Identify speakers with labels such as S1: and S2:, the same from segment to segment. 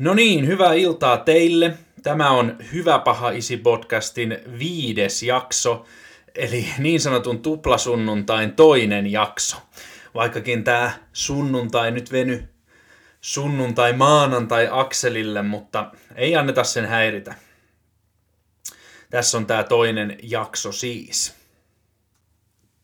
S1: No niin, hyvää iltaa teille. Tämä on Hyvä paha isi podcastin viides jakso, eli niin sanotun tuplasunnuntain toinen jakso. Vaikkakin tämä sunnuntai nyt veny sunnuntai maanantai akselille, mutta ei anneta sen häiritä. Tässä on tämä toinen jakso siis.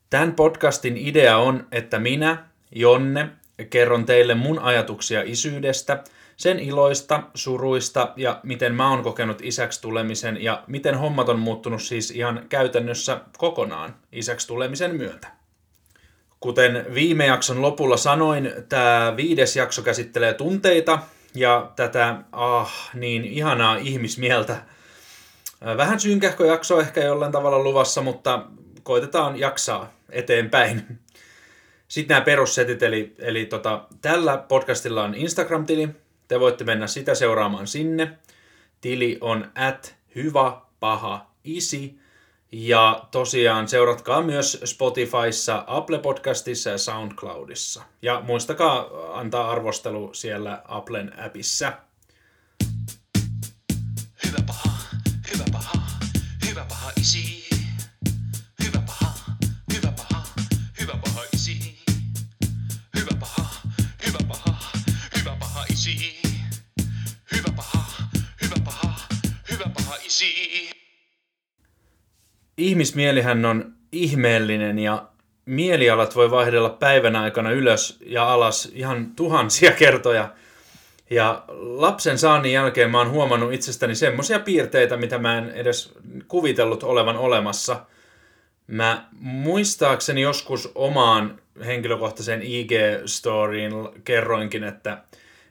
S1: Tämän podcastin idea on, että minä, Jonne, kerron teille mun ajatuksia isyydestä, sen iloista, suruista ja miten mä oon kokenut isäksi tulemisen ja miten hommat on muuttunut siis ihan käytännössä kokonaan isäksi tulemisen myötä. Kuten viime jakson lopulla sanoin, tämä viides jakso käsittelee tunteita ja tätä ah, niin ihanaa ihmismieltä. Vähän synkähkö jakso ehkä jollain tavalla luvassa, mutta koitetaan jaksaa eteenpäin. Sitten nämä perussetit, eli, eli tota, tällä podcastilla on Instagram-tili. Te voitte mennä sitä seuraamaan sinne. Tili on at hyvä paha isi. Ja tosiaan seuratkaa myös Spotifyssa, Apple Podcastissa ja SoundCloudissa. Ja muistakaa antaa arvostelu siellä Applen appissa. Ihmismielihän on ihmeellinen ja mielialat voi vaihdella päivän aikana ylös ja alas ihan tuhansia kertoja. Ja lapsen saannin jälkeen mä oon huomannut itsestäni semmoisia piirteitä, mitä mä en edes kuvitellut olevan olemassa. Mä muistaakseni joskus omaan henkilökohtaiseen IG-storiin kerroinkin, että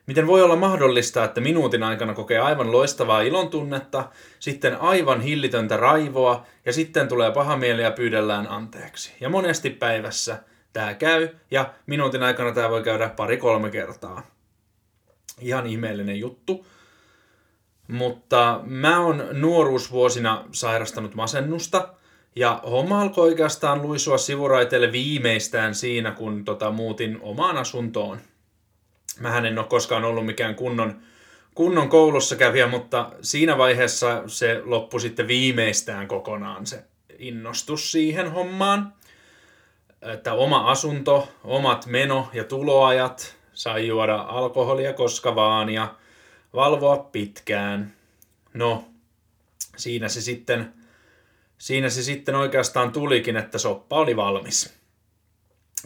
S1: Miten voi olla mahdollista, että minuutin aikana kokee aivan loistavaa ilon tunnetta, sitten aivan hillitöntä raivoa ja sitten tulee paha mieli ja pyydellään anteeksi. Ja monesti päivässä tämä käy ja minuutin aikana tämä voi käydä pari-kolme kertaa. Ihan ihmeellinen juttu. Mutta mä oon nuoruusvuosina sairastanut masennusta ja homma alkoi oikeastaan luisua sivuraiteille viimeistään siinä, kun tota, muutin omaan asuntoon Mähän en ole koskaan ollut mikään kunnon, kunnon koulussa kävijä, mutta siinä vaiheessa se loppui sitten viimeistään kokonaan se innostus siihen hommaan. Että oma asunto, omat meno- ja tuloajat, sai juoda alkoholia koska vaan ja valvoa pitkään. No, siinä se sitten, siinä se sitten oikeastaan tulikin, että soppa oli valmis.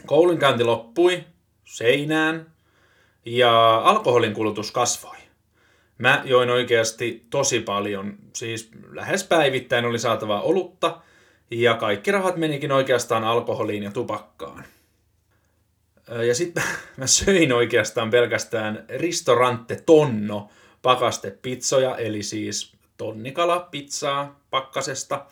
S1: Koulunkäynti loppui seinään, ja alkoholin kulutus kasvoi. Mä join oikeasti tosi paljon, siis lähes päivittäin oli saatava olutta, ja kaikki rahat menikin oikeastaan alkoholiin ja tupakkaan. Ja sitten mä söin oikeastaan pelkästään ristorante tonno pakastepizzoja, eli siis tonnikala pizzaa pakkasesta.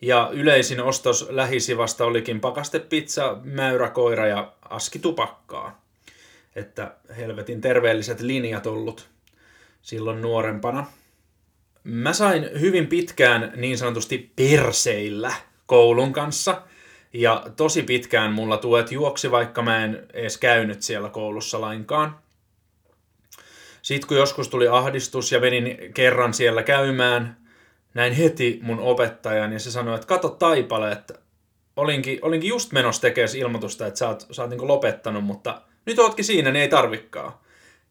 S1: Ja yleisin ostos lähisivasta olikin pakastepizza, mäyräkoira ja askitupakkaa että helvetin terveelliset linjat ollut silloin nuorempana. Mä sain hyvin pitkään niin sanotusti perseillä koulun kanssa, ja tosi pitkään mulla tuet juoksi, vaikka mä en edes käynyt siellä koulussa lainkaan. Sitten kun joskus tuli ahdistus ja menin kerran siellä käymään, näin heti mun opettajan ja se sanoi, että kato taipale, että olinkin, olinkin just menossa tekemään ilmoitusta, että sä oot, sä oot niin lopettanut, mutta nyt ootkin siinä, niin ei tarvikkaa.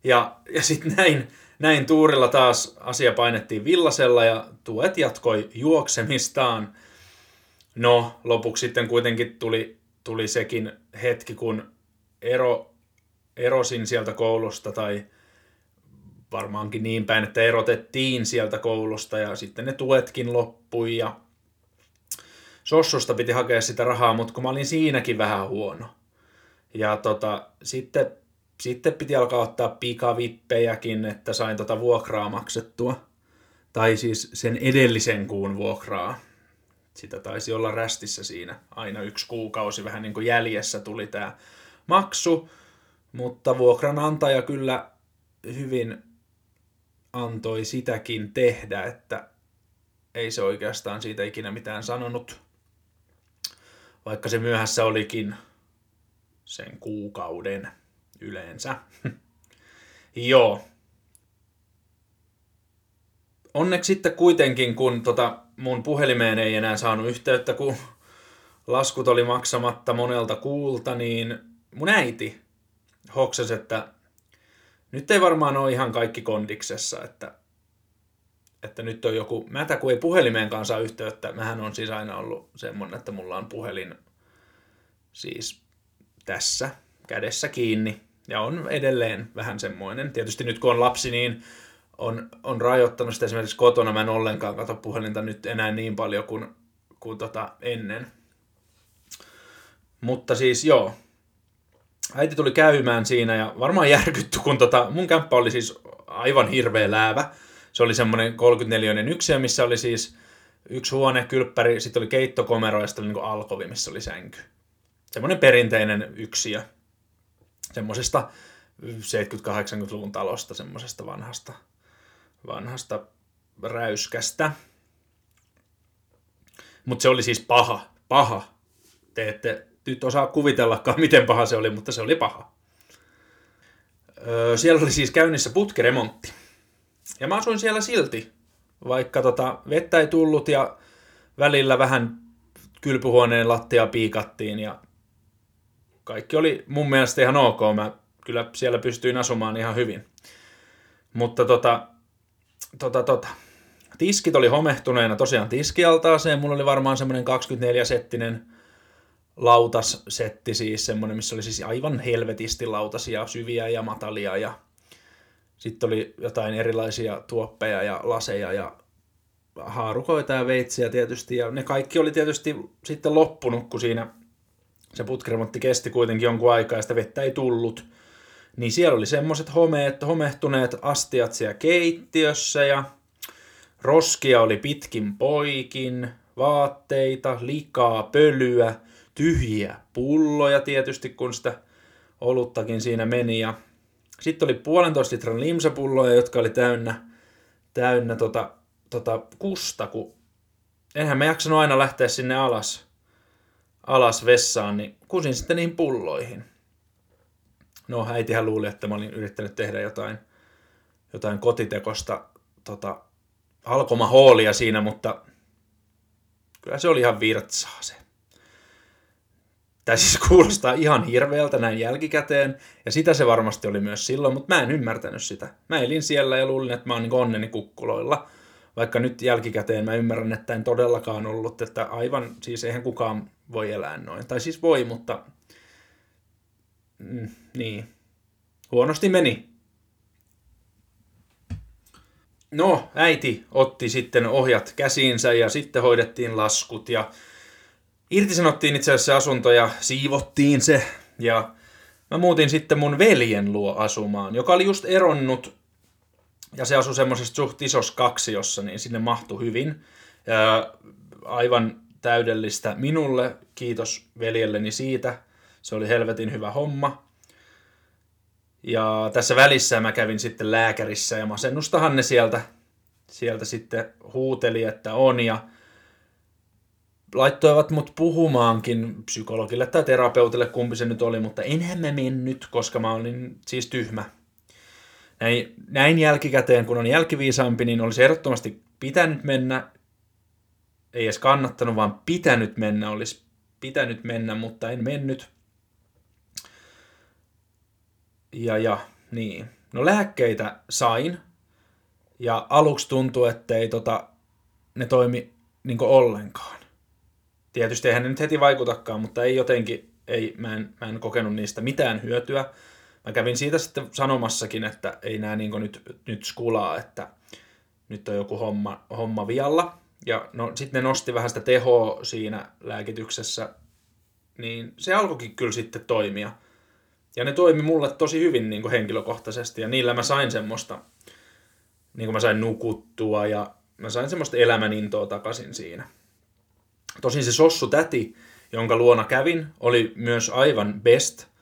S1: Ja, ja sitten näin, näin tuurilla taas asia painettiin villasella ja tuet jatkoi juoksemistaan. No, lopuksi sitten kuitenkin tuli, tuli sekin hetki, kun ero, erosin sieltä koulusta tai varmaankin niin päin, että erotettiin sieltä koulusta ja sitten ne tuetkin loppui ja Sossusta piti hakea sitä rahaa, mutta kun mä olin siinäkin vähän huono, ja tota, sitten, sitten piti alkaa ottaa pikavippejäkin, että sain tota vuokraa maksettua. Tai siis sen edellisen kuun vuokraa. Sitä taisi olla rästissä siinä. Aina yksi kuukausi vähän niin kuin jäljessä tuli tämä maksu. Mutta vuokranantaja kyllä hyvin antoi sitäkin tehdä, että ei se oikeastaan siitä ikinä mitään sanonut. Vaikka se myöhässä olikin sen kuukauden yleensä. Joo. onneksi sitten kuitenkin, kun tota mun puhelimeen ei enää saanut yhteyttä, kun laskut oli maksamatta monelta kuulta, niin mun äiti hoksas, että nyt ei varmaan ole ihan kaikki kondiksessa, että, että nyt on joku mätä, kun ei puhelimeen kanssa yhteyttä. Mähän on siis aina ollut semmoinen, että mulla on puhelin siis tässä kädessä kiinni. Ja on edelleen vähän semmoinen. Tietysti nyt kun on lapsi, niin on, on rajoittanut sitä esimerkiksi kotona. Mä en ollenkaan kato puhelinta nyt enää niin paljon kuin, kuin tota ennen. Mutta siis joo, äiti tuli käymään siinä ja varmaan järkytty, kun tota, mun kämppä oli siis aivan hirveä läävä. Se oli semmoinen 34 yksiö, missä oli siis yksi huone, kylppäri, sitten oli keittokomero ja sitten oli niin alkovi, missä oli sänky. Semmoinen perinteinen yksiö. Semmoisesta 70-80-luvun talosta, semmoisesta vanhasta, vanhasta räyskästä. Mutta se oli siis paha, paha. Te ette nyt osaa kuvitellakaan, miten paha se oli, mutta se oli paha. Öö, siellä oli siis käynnissä putkiremontti. Ja mä asuin siellä silti, vaikka tota, vettä ei tullut ja välillä vähän kylpyhuoneen lattia piikattiin ja kaikki oli mun mielestä ihan ok. Mä kyllä siellä pystyin asumaan ihan hyvin. Mutta tota, tota, tota, tiskit oli homehtuneena tosiaan tiskialtaaseen. Mulla oli varmaan semmoinen 24-settinen lautassetti siis, semmoinen, missä oli siis aivan helvetisti lautasia, syviä ja matalia ja sitten oli jotain erilaisia tuoppeja ja laseja ja haarukoita ja veitsiä tietysti ja ne kaikki oli tietysti sitten loppunut, kun siinä se putkiremontti kesti kuitenkin jonkun aikaa ja sitä vettä ei tullut. Niin siellä oli semmoiset homeet, homehtuneet astiat siellä keittiössä ja roskia oli pitkin poikin, vaatteita, likaa, pölyä, tyhjiä pulloja tietysti, kun sitä oluttakin siinä meni. Ja sitten oli puolentoista litran limsapulloja, jotka oli täynnä, täynnä tota, tota kusta, kun enhän mä jaksanut aina lähteä sinne alas, alas vessaan, niin kusin sitten niihin pulloihin. No, äitihän luuli, että mä olin yrittänyt tehdä jotain, jotain kotitekosta tota, alkomahoolia siinä, mutta kyllä se oli ihan virtsaa se. Tämä siis kuulostaa ihan hirveältä näin jälkikäteen, ja sitä se varmasti oli myös silloin, mutta mä en ymmärtänyt sitä. Mä elin siellä ja luulin, että mä oon niin onneni kukkuloilla. Vaikka nyt jälkikäteen mä ymmärrän, että en todellakaan ollut, että aivan, siis eihän kukaan voi elää noin. Tai siis voi, mutta mm, niin, huonosti meni. No, äiti otti sitten ohjat käsiinsä ja sitten hoidettiin laskut ja irtisanottiin itse asiassa asunto ja siivottiin se. Ja mä muutin sitten mun veljen luo asumaan, joka oli just eronnut. Ja se asui semmoisessa suht isossa kaksiossa, niin sinne mahtui hyvin. Ja aivan täydellistä minulle. Kiitos veljelleni siitä. Se oli helvetin hyvä homma. Ja tässä välissä mä kävin sitten lääkärissä ja masennustahan ne sieltä, sieltä sitten huuteli, että on. Ja laittoivat mut puhumaankin psykologille tai terapeutille, kumpi se nyt oli, mutta enhän mä mennyt, koska mä olin siis tyhmä. Näin, näin jälkikäteen, kun on jälkiviisaampi, niin olisi ehdottomasti pitänyt mennä, ei edes kannattanut, vaan pitänyt mennä, olisi pitänyt mennä, mutta en mennyt. Ja, ja, niin. No lääkkeitä sain, ja aluksi tuntui, että ei tota, ne toimi niin ollenkaan. Tietysti eihän ne nyt heti vaikutakaan, mutta ei jotenkin, ei, mä, en, mä en kokenut niistä mitään hyötyä. Mä kävin siitä sitten sanomassakin, että ei nämä niin nyt, nyt skulaa, että nyt on joku homma, homma vialla. Ja no, sitten ne nosti vähän sitä tehoa siinä lääkityksessä, niin se alkoikin kyllä sitten toimia. Ja ne toimi mulle tosi hyvin niin kuin henkilökohtaisesti, ja niillä mä sain semmoista, niin kuin mä sain nukuttua, ja mä sain semmoista elämänintoa takaisin siinä. Tosin se sossu täti, jonka luona kävin, oli myös aivan best.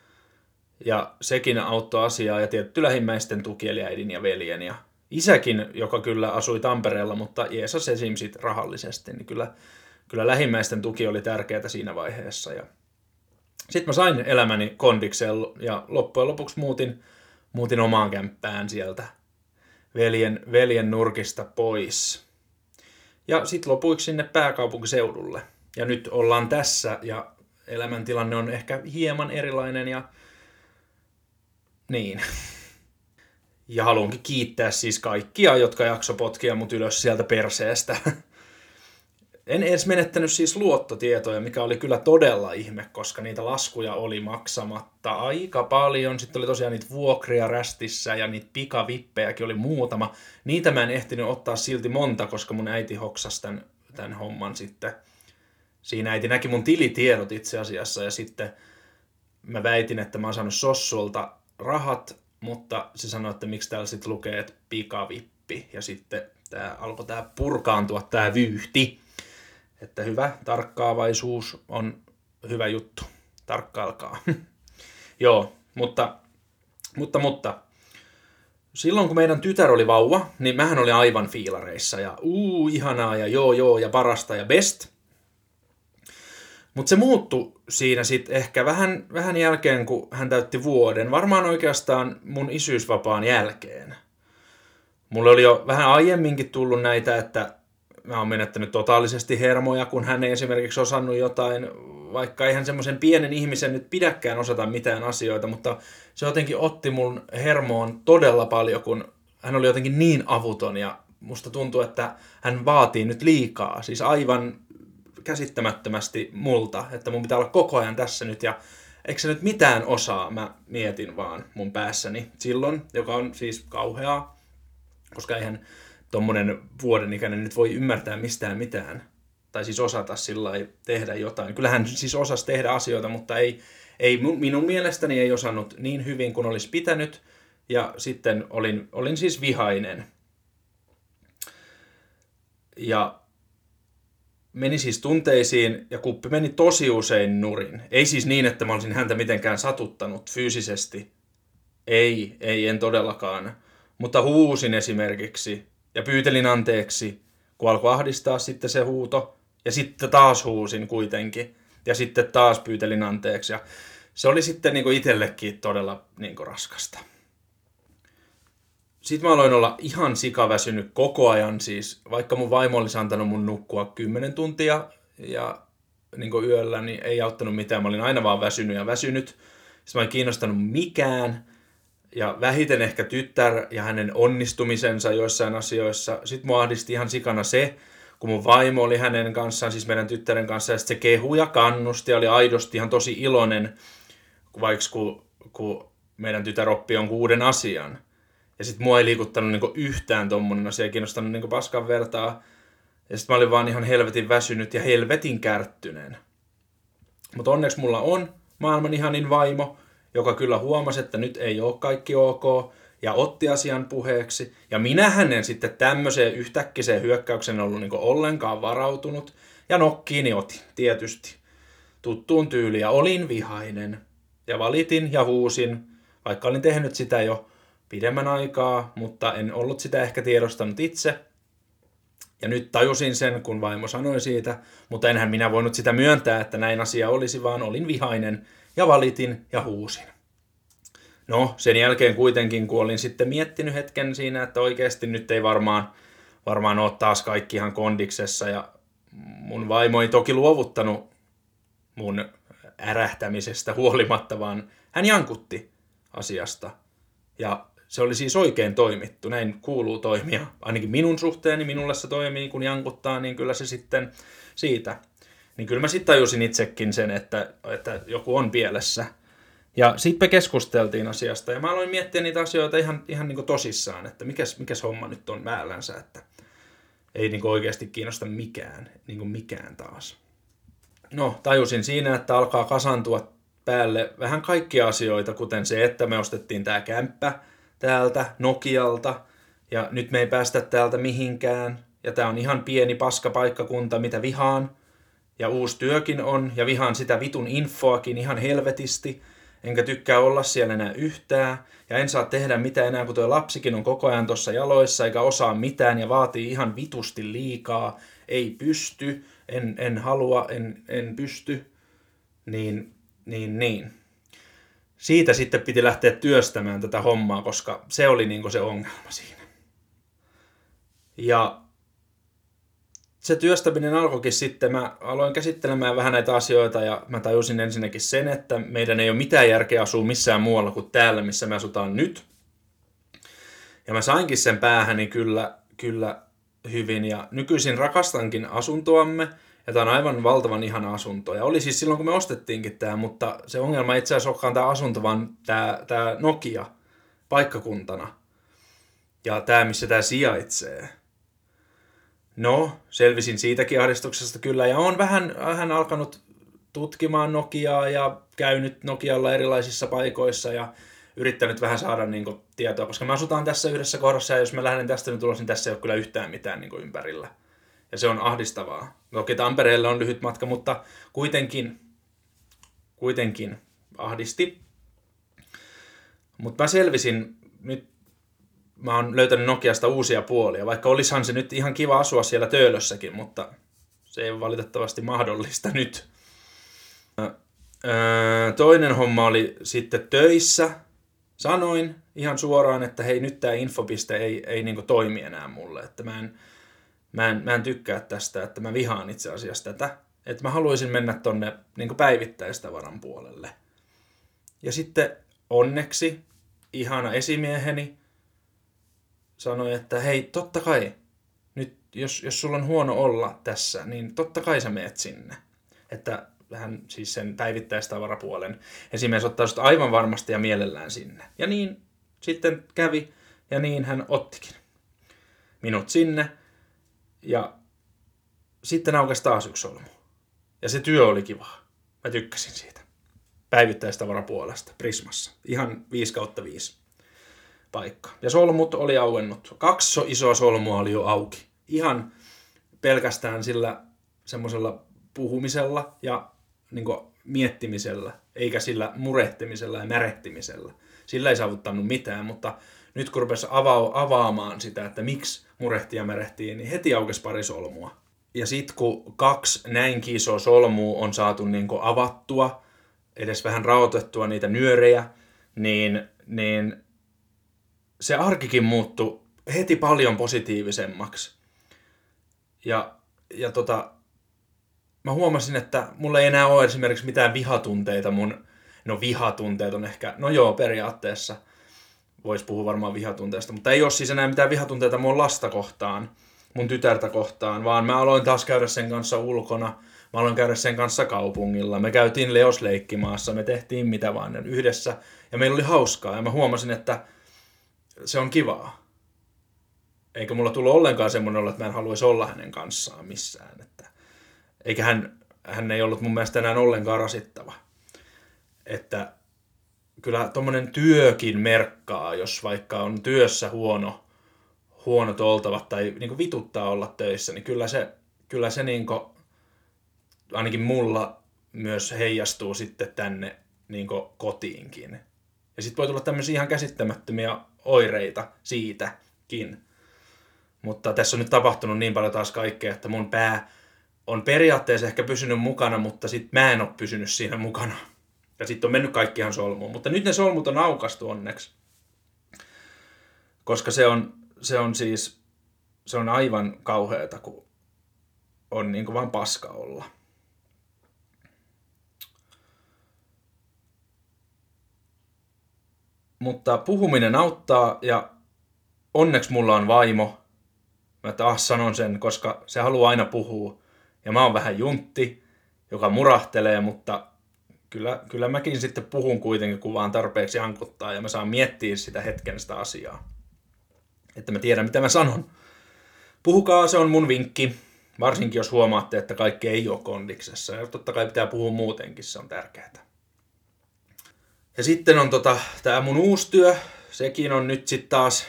S1: Ja sekin auttoi asiaa ja tietty lähimmäisten tuki, eli äidin ja veljen. Ja isäkin, joka kyllä asui Tampereella, mutta Jeesus esim. sit rahallisesti, niin kyllä, kyllä lähimmäisten tuki oli tärkeää siinä vaiheessa. Ja sitten mä sain elämäni kondiksella ja loppujen lopuksi muutin, muutin omaan kämppään sieltä, veljen, veljen nurkista pois. Ja sitten lopuiksi sinne pääkaupunkiseudulle. Ja nyt ollaan tässä ja elämäntilanne on ehkä hieman erilainen ja niin. Ja haluankin kiittää siis kaikkia, jotka jakso potkia mut ylös sieltä perseestä. En edes menettänyt siis luottotietoja, mikä oli kyllä todella ihme, koska niitä laskuja oli maksamatta aika paljon. Sitten oli tosiaan niitä vuokria rästissä ja niitä pikavippejäkin oli muutama. Niitä mä en ehtinyt ottaa silti monta, koska mun äiti hoksasi tämän, tämän homman sitten. Siinä äiti näki mun tilitiedot itse asiassa ja sitten mä väitin, että mä oon saanut Sossulta rahat, mutta se sanoi, että miksi täällä sitten lukee, että pikavippi. Ja sitten tää alkoi tää purkaantua tää vyyhti. Että hyvä tarkkaavaisuus on hyvä juttu. Tarkkailkaa. Joo, mutta, mutta, mutta silloin kun meidän tytär oli vauva, niin mähän oli aivan fiilareissa ja uu, ihanaa ja joo joo ja parasta ja best. Mutta se muuttui siinä sitten ehkä vähän, vähän jälkeen, kun hän täytti vuoden. Varmaan oikeastaan mun isyysvapaan jälkeen. Mulle oli jo vähän aiemminkin tullut näitä, että mä oon menettänyt totaalisesti hermoja, kun hän ei esimerkiksi osannut jotain, vaikka eihän semmoisen pienen ihmisen nyt pidäkään osata mitään asioita, mutta se jotenkin otti mun hermoon todella paljon, kun hän oli jotenkin niin avuton ja musta tuntuu, että hän vaatii nyt liikaa, siis aivan käsittämättömästi multa, että mun pitää olla koko ajan tässä nyt ja eikö se nyt mitään osaa, mä mietin vaan mun päässäni silloin, joka on siis kauheaa, koska eihän tuommoinen vuoden ikäinen nyt voi ymmärtää mistään mitään. Tai siis osata sillä tehdä jotain. Kyllähän siis osasi tehdä asioita, mutta ei, ei minun mielestäni ei osannut niin hyvin kuin olisi pitänyt. Ja sitten olin, olin siis vihainen. Ja meni siis tunteisiin ja kuppi meni tosi usein nurin. Ei siis niin, että mä olisin häntä mitenkään satuttanut fyysisesti. Ei, ei, en todellakaan. Mutta huusin esimerkiksi ja pyytelin anteeksi, kun alkoi ahdistaa sitten se huuto. Ja sitten taas huusin kuitenkin. Ja sitten taas pyytelin anteeksi. Ja se oli sitten niin itsellekin todella niin raskasta. Sitten mä aloin olla ihan sikaväsynyt koko ajan siis, vaikka mun vaimo olisi antanut mun nukkua 10 tuntia ja niin yöllä, niin ei auttanut mitään. Mä olin aina vaan väsynyt ja väsynyt. Sitten mä en kiinnostanut mikään ja vähiten ehkä tyttär ja hänen onnistumisensa joissain asioissa. Sitten mua ahdisti ihan sikana se, kun mun vaimo oli hänen kanssaan, siis meidän tyttären kanssa, ja sitten se kehu ja kannusti ja oli aidosti ihan tosi iloinen, vaikka kun, kun meidän tytär oppi on uuden asian. Ja sitten mua ei liikuttanut niinku yhtään tommonen asia, ei kiinnostanut niinku paskan vertaa. Ja sitten mä olin vaan ihan helvetin väsynyt ja helvetin kärttyneen. Mutta onneksi mulla on maailman ihanin vaimo, joka kyllä huomasi, että nyt ei ole kaikki ok, ja otti asian puheeksi. Ja minä hänen sitten tämmöiseen yhtäkkiseen hyökkäykseen ollut niin ollenkaan varautunut, ja nokkiini otin, tietysti. Tuttuun tyyliin, ja olin vihainen. Ja valitin ja huusin, vaikka olin tehnyt sitä jo pidemmän aikaa, mutta en ollut sitä ehkä tiedostanut itse. Ja nyt tajusin sen, kun vaimo sanoi siitä, mutta enhän minä voinut sitä myöntää, että näin asia olisi, vaan olin vihainen ja valitin ja huusin. No, sen jälkeen kuitenkin, kun olin sitten miettinyt hetken siinä, että oikeasti nyt ei varmaan, varmaan ole taas kaikki ihan kondiksessa ja mun vaimo ei toki luovuttanut mun ärähtämisestä huolimatta, vaan hän jankutti asiasta. Ja se oli siis oikein toimittu, näin kuuluu toimia. Ainakin minun suhteeni, minulle se toimii, kun jankuttaa, niin kyllä se sitten siitä niin kyllä mä sitten tajusin itsekin sen, että, että joku on pielessä. Ja sitten me keskusteltiin asiasta ja mä aloin miettiä niitä asioita ihan, ihan niin tosissaan, että mikäs, mikäs homma nyt on määllänsä, että ei niin oikeasti kiinnosta mikään, niin mikään taas. No, tajusin siinä, että alkaa kasantua päälle vähän kaikkia asioita, kuten se, että me ostettiin tämä kämppä täältä Nokialta, ja nyt me ei päästä täältä mihinkään, ja tämä on ihan pieni paskapaikkakunta, mitä vihaan, ja uusi työkin on, ja vihaan sitä vitun infoakin ihan helvetisti, enkä tykkää olla siellä enää yhtään, ja en saa tehdä mitään enää, kun tuo lapsikin on koko ajan tuossa jaloissa, eikä osaa mitään, ja vaatii ihan vitusti liikaa, ei pysty, en, en halua, en, en pysty, niin, niin, niin. Siitä sitten piti lähteä työstämään tätä hommaa, koska se oli niin se ongelma siinä. Ja se työstäminen alkoikin sitten, mä aloin käsittelemään vähän näitä asioita ja mä tajusin ensinnäkin sen, että meidän ei ole mitään järkeä asua missään muualla kuin täällä, missä me asutaan nyt. Ja mä sainkin sen päähäni kyllä, kyllä hyvin ja nykyisin rakastankin asuntoamme ja tämä on aivan valtavan ihana asunto. Ja oli siis silloin, kun me ostettiinkin tämä, mutta se ongelma itse asiassa olekaan tämä asunto, vaan tämä, tämä Nokia paikkakuntana. Ja tämä, missä tämä sijaitsee. No, selvisin siitäkin ahdistuksesta kyllä, ja on vähän, vähän alkanut tutkimaan Nokiaa ja käynyt Nokialla erilaisissa paikoissa ja yrittänyt vähän saada niin kuin, tietoa, koska me asutaan tässä yhdessä kohdassa ja jos mä lähden tästä nyt ulos, niin tässä ei ole kyllä yhtään mitään niin kuin, ympärillä. Ja se on ahdistavaa. Toki Tampereelle on lyhyt matka, mutta kuitenkin, kuitenkin ahdisti. Mutta mä selvisin nyt mä oon löytänyt Nokiasta uusia puolia, vaikka olisihan se nyt ihan kiva asua siellä Töölössäkin, mutta se ei ole valitettavasti mahdollista nyt. Toinen homma oli sitten töissä. Sanoin ihan suoraan, että hei nyt tämä infopiste ei, ei niinku toimi enää mulle, että mä en, mä, en, mä en tykkää tästä, että mä vihaan itse asiassa tätä. Että mä haluaisin mennä tonne niinku päivittäistavaran puolelle. Ja sitten onneksi ihana esimieheni sanoi, että hei, totta kai, nyt jos, jos sulla on huono olla tässä, niin totta kai sä meet sinne. Että hän siis sen päivittäistavarapuolen esimies ottaa sut aivan varmasti ja mielellään sinne. Ja niin sitten kävi, ja niin hän ottikin minut sinne. Ja sitten aukesi taas yksi solmu. Ja se työ oli kiva. Mä tykkäsin siitä. Päivittäistavarapuolesta, Prismassa. Ihan 5 kautta 5 paikka. Ja solmut oli auennut. Kaksi isoa solmua oli jo auki. Ihan pelkästään sillä semmoisella puhumisella ja niin miettimisellä, eikä sillä murehtimisella ja märehtimisellä. Sillä ei saavuttanut mitään, mutta nyt kun rupesi ava- avaamaan sitä, että miksi murehti ja märehtii, niin heti aukesi pari solmua. Ja sitten kun kaksi näin isoa solmua on saatu niin avattua, edes vähän rautettua niitä nyörejä, niin, niin se arkikin muuttui heti paljon positiivisemmaksi. Ja, ja tota, mä huomasin, että mulla ei enää ole esimerkiksi mitään vihatunteita mun, no vihatunteet on ehkä, no joo periaatteessa, voisi puhua varmaan vihatunteesta, mutta ei ole siis enää mitään vihatunteita mun lasta kohtaan, mun tytärtä kohtaan, vaan mä aloin taas käydä sen kanssa ulkona, mä aloin käydä sen kanssa kaupungilla, me käytiin Leos leikkimaassa, me tehtiin mitä vaan yhdessä, ja meillä oli hauskaa, ja mä huomasin, että se on kivaa. Eikä mulla tullut ollenkaan semmoinen olo, että mä en haluaisi olla hänen kanssaan missään. Että, eikä hän, hän ei ollut mun mielestä enää ollenkaan rasittava. Että kyllä tuommoinen työkin merkkaa, jos vaikka on työssä huono, huonot oltavat tai niin vituttaa olla töissä, niin kyllä se, kyllä se niin kuin, ainakin mulla myös heijastuu sitten tänne niin kotiinkin. Ja sitten voi tulla tämmöisiä ihan käsittämättömiä oireita siitäkin. Mutta tässä on nyt tapahtunut niin paljon taas kaikkea, että mun pää on periaatteessa ehkä pysynyt mukana, mutta sitten mä en ole pysynyt siinä mukana. Ja sitten on mennyt kaikki ihan solmuun. Mutta nyt ne solmut on aukastu onneksi. Koska se on, se on siis, se on aivan kauheata, kun on niin kuin vaan paska olla. Mutta puhuminen auttaa ja onneksi mulla on vaimo. Mä taas sanon sen, koska se haluaa aina puhua. Ja mä oon vähän juntti, joka murahtelee, mutta kyllä, kyllä mäkin sitten puhun kuitenkin, kun vaan tarpeeksi ankuttaa ja mä saan miettiä sitä hetken sitä asiaa. Että mä tiedän, mitä mä sanon. Puhukaa, se on mun vinkki. Varsinkin jos huomaatte, että kaikki ei ole kondiksessa. Ja totta kai pitää puhua muutenkin, se on tärkeää. Ja sitten on tota, tämä mun uusi työ, sekin on nyt sitten taas,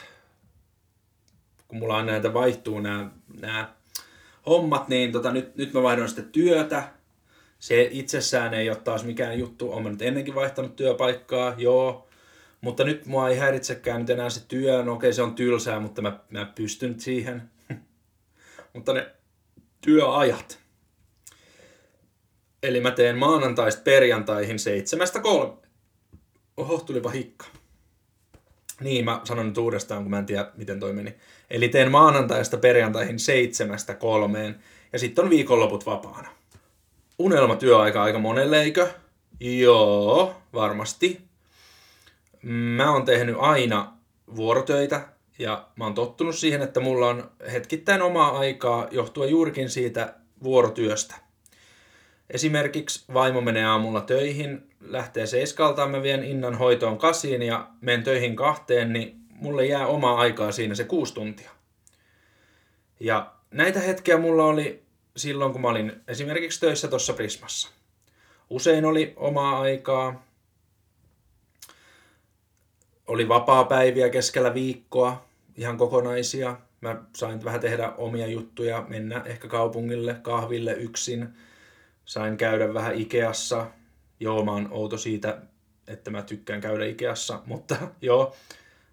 S1: kun mulla on näitä vaihtuu nämä, hommat, niin tota, nyt, nyt mä vaihdan sitten työtä. Se itsessään ei ole taas mikään juttu, olen nyt ennenkin vaihtanut työpaikkaa, joo. Mutta nyt mua ei häiritsekään nyt enää se työ, no okei se on tylsää, mutta mä, mä pystyn siihen. mutta ne työajat. Eli mä teen maanantaista perjantaihin seitsemästä kolme Oho, tulipa hikka. Niin, mä sanon nyt uudestaan, kun mä en tiedä, miten toi meni. Eli teen maanantaista perjantaihin seitsemästä kolmeen, ja sitten on viikonloput vapaana. Unelmatyöaika aika monelle, eikö? Joo, varmasti. Mä oon tehnyt aina vuorotöitä, ja mä oon tottunut siihen, että mulla on hetkittäin omaa aikaa johtuen juurikin siitä vuorotyöstä. Esimerkiksi vaimo menee aamulla töihin, lähtee seiskaltaan, mä vien Innan hoitoon kasiin ja menen töihin kahteen, niin mulle jää omaa aikaa siinä se kuusi tuntia. Ja näitä hetkiä mulla oli silloin, kun mä olin esimerkiksi töissä tuossa Prismassa. Usein oli omaa aikaa, oli vapaa-päiviä keskellä viikkoa, ihan kokonaisia. Mä sain vähän tehdä omia juttuja, mennä ehkä kaupungille, kahville yksin. Sain käydä vähän Ikeassa. Joo, mä oon outo siitä, että mä tykkään käydä Ikeassa, mutta joo.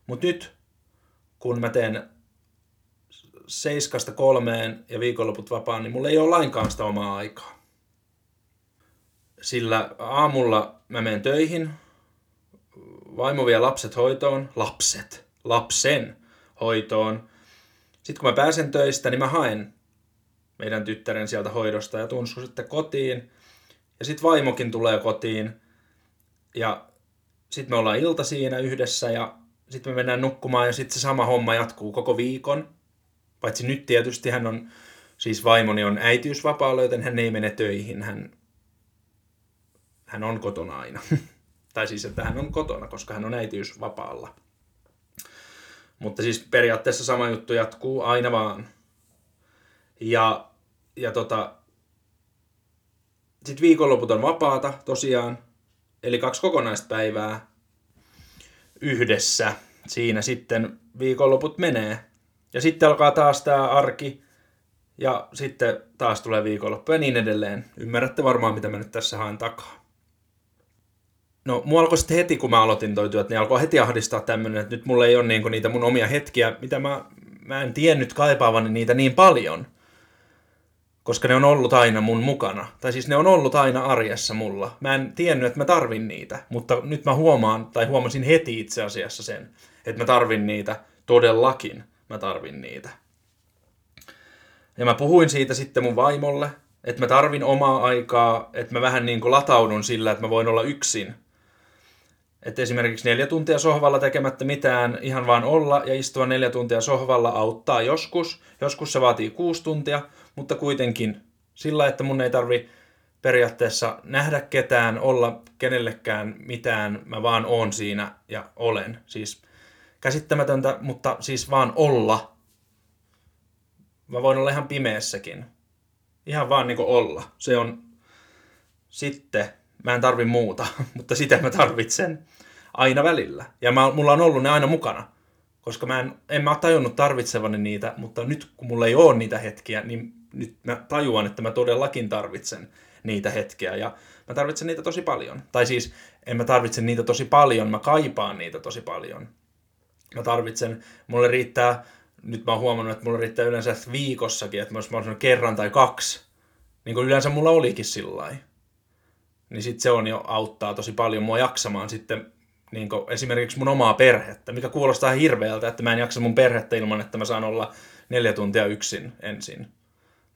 S1: Mut nyt, kun mä teen seiskasta kolmeen ja viikonloput vapaan, niin mulla ei ole lainkaan sitä omaa aikaa. Sillä aamulla mä menen töihin, vaimo vie lapset hoitoon, lapset, lapsen hoitoon. Sitten kun mä pääsen töistä, niin mä haen meidän tyttären sieltä hoidosta ja tuun sitten kotiin. Ja sitten vaimokin tulee kotiin. Ja sitten me ollaan ilta siinä yhdessä ja sitten me mennään nukkumaan ja sitten se sama homma jatkuu koko viikon. Paitsi nyt tietysti hän on, siis vaimoni on äitiysvapaalla, joten hän ei mene töihin. Hän, hän on kotona aina. tai siis, että hän on kotona, koska hän on äitiysvapaalla. Mutta siis periaatteessa sama juttu jatkuu aina vaan. Ja, ja tota, sitten viikonloput on vapaata tosiaan, eli kaksi kokonaista päivää yhdessä. Siinä sitten viikonloput menee. Ja sitten alkaa taas tämä arki, ja sitten taas tulee viikonloppu ja niin edelleen. Ymmärrätte varmaan, mitä mä nyt tässä haen takaa. No, mua alkoi sitten heti, kun mä aloitin toi työt, niin alkoi heti ahdistaa tämmöinen, että nyt mulla ei ole niinku niitä mun omia hetkiä, mitä mä, mä en tiennyt kaipaavani niitä niin paljon. Koska ne on ollut aina mun mukana. Tai siis ne on ollut aina arjessa mulla. Mä en tiennyt, että mä tarvin niitä, mutta nyt mä huomaan, tai huomasin heti itse asiassa sen, että mä tarvin niitä todellakin. Mä tarvin niitä. Ja mä puhuin siitä sitten mun vaimolle, että mä tarvin omaa aikaa, että mä vähän niin kuin lataudun sillä, että mä voin olla yksin että esimerkiksi neljä tuntia sohvalla tekemättä mitään, ihan vaan olla ja istua neljä tuntia sohvalla auttaa joskus. Joskus se vaatii kuusi tuntia, mutta kuitenkin sillä, että mun ei tarvi periaatteessa nähdä ketään, olla kenellekään mitään, mä vaan oon siinä ja olen. Siis käsittämätöntä, mutta siis vaan olla. Mä voin olla ihan pimeässäkin. Ihan vaan niinku olla. Se on sitten Mä en tarvi muuta, mutta sitä mä tarvitsen aina välillä. Ja mä, mulla on ollut ne aina mukana. Koska mä en, en mä tajunnut tarvitsevani niitä, mutta nyt kun mulla ei ole niitä hetkiä, niin nyt mä tajuan, että mä todellakin tarvitsen niitä hetkiä. Ja mä tarvitsen niitä tosi paljon. Tai siis en mä tarvitse niitä tosi paljon, mä kaipaan niitä tosi paljon. Mä tarvitsen, mulle riittää, nyt mä oon huomannut, että mulle riittää yleensä viikossakin, että mä olisin kerran tai kaksi. Niin kuin yleensä mulla olikin sillä niin sit se on jo auttaa tosi paljon mua jaksamaan sitten niin esimerkiksi mun omaa perhettä, mikä kuulostaa hirveältä, että mä en jaksa mun perhettä ilman, että mä saan olla neljä tuntia yksin ensin.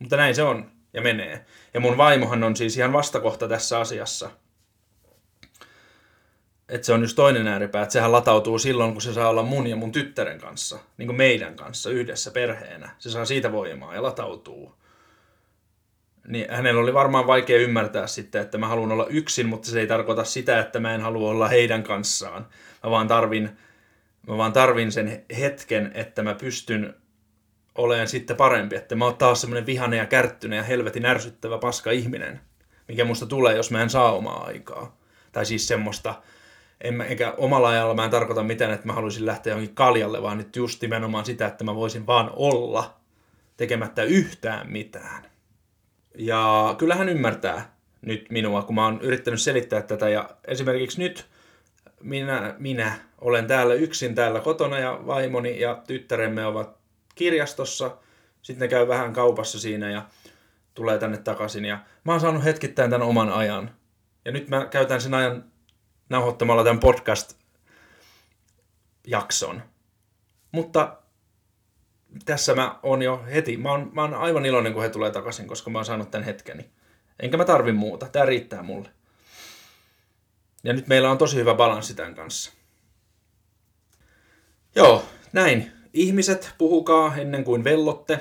S1: Mutta näin se on ja menee. Ja mun vaimohan on siis ihan vastakohta tässä asiassa. Että se on just toinen ääripää, että sehän latautuu silloin, kun se saa olla mun ja mun tyttären kanssa, niin kuin meidän kanssa yhdessä perheenä. Se saa siitä voimaa ja latautuu niin hänellä oli varmaan vaikea ymmärtää sitten, että mä haluan olla yksin, mutta se ei tarkoita sitä, että mä en halua olla heidän kanssaan. Mä vaan tarvin, mä vaan tarvin sen hetken, että mä pystyn olemaan sitten parempi. Että mä oon taas semmoinen vihane ja kärttynen ja helvetin ärsyttävä paska ihminen, mikä musta tulee, jos mä en saa omaa aikaa. Tai siis semmoista, en mä, eikä omalla ajalla mä en tarkoita mitään, että mä haluaisin lähteä johonkin kaljalle, vaan nyt just nimenomaan sitä, että mä voisin vaan olla tekemättä yhtään mitään. Ja kyllä hän ymmärtää nyt minua, kun mä oon yrittänyt selittää tätä. Ja esimerkiksi nyt minä, minä olen täällä yksin täällä kotona ja vaimoni ja tyttäremme ovat kirjastossa. Sitten ne käy vähän kaupassa siinä ja tulee tänne takaisin. Ja mä oon saanut hetkittäin tämän oman ajan. Ja nyt mä käytän sen ajan nauhoittamalla tämän podcast jakson. Mutta tässä mä oon jo heti, mä oon, mä oon aivan iloinen, kun he tulee takaisin, koska mä oon saanut tämän hetkeni. Enkä mä tarvi muuta, tää riittää mulle. Ja nyt meillä on tosi hyvä balanssi tämän kanssa. Joo, näin. Ihmiset, puhukaa ennen kuin vellotte.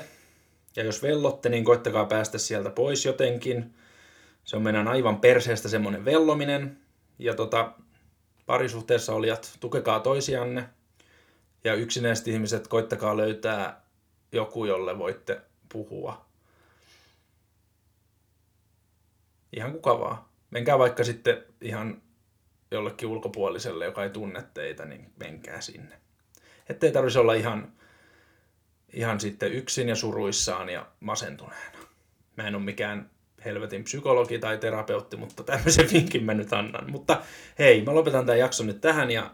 S1: Ja jos vellotte, niin koittakaa päästä sieltä pois jotenkin. Se on meidän aivan perseestä semmoinen vellominen. Ja tota, parisuhteessa olijat, tukekaa toisianne. Ja yksinäiset ihmiset, koittakaa löytää joku, jolle voitte puhua. Ihan kuka vaan. Menkää vaikka sitten ihan jollekin ulkopuoliselle, joka ei tunne teitä, niin menkää sinne. Että ei tarvitsisi olla ihan, ihan sitten yksin ja suruissaan ja masentuneena. Mä en ole mikään helvetin psykologi tai terapeutti, mutta tämmöisen vinkin mä nyt annan. Mutta hei, mä lopetan tämän jakson nyt tähän ja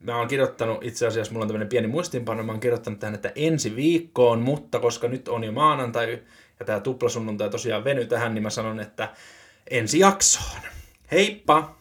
S1: mä oon kirjoittanut, itse asiassa mulla on tämmöinen pieni muistiinpano, mä oon kirjoittanut tähän, että ensi viikkoon, mutta koska nyt on jo maanantai ja tämä tuplasunnuntai tosiaan veny tähän, niin mä sanon, että ensi jaksoon. Heippa!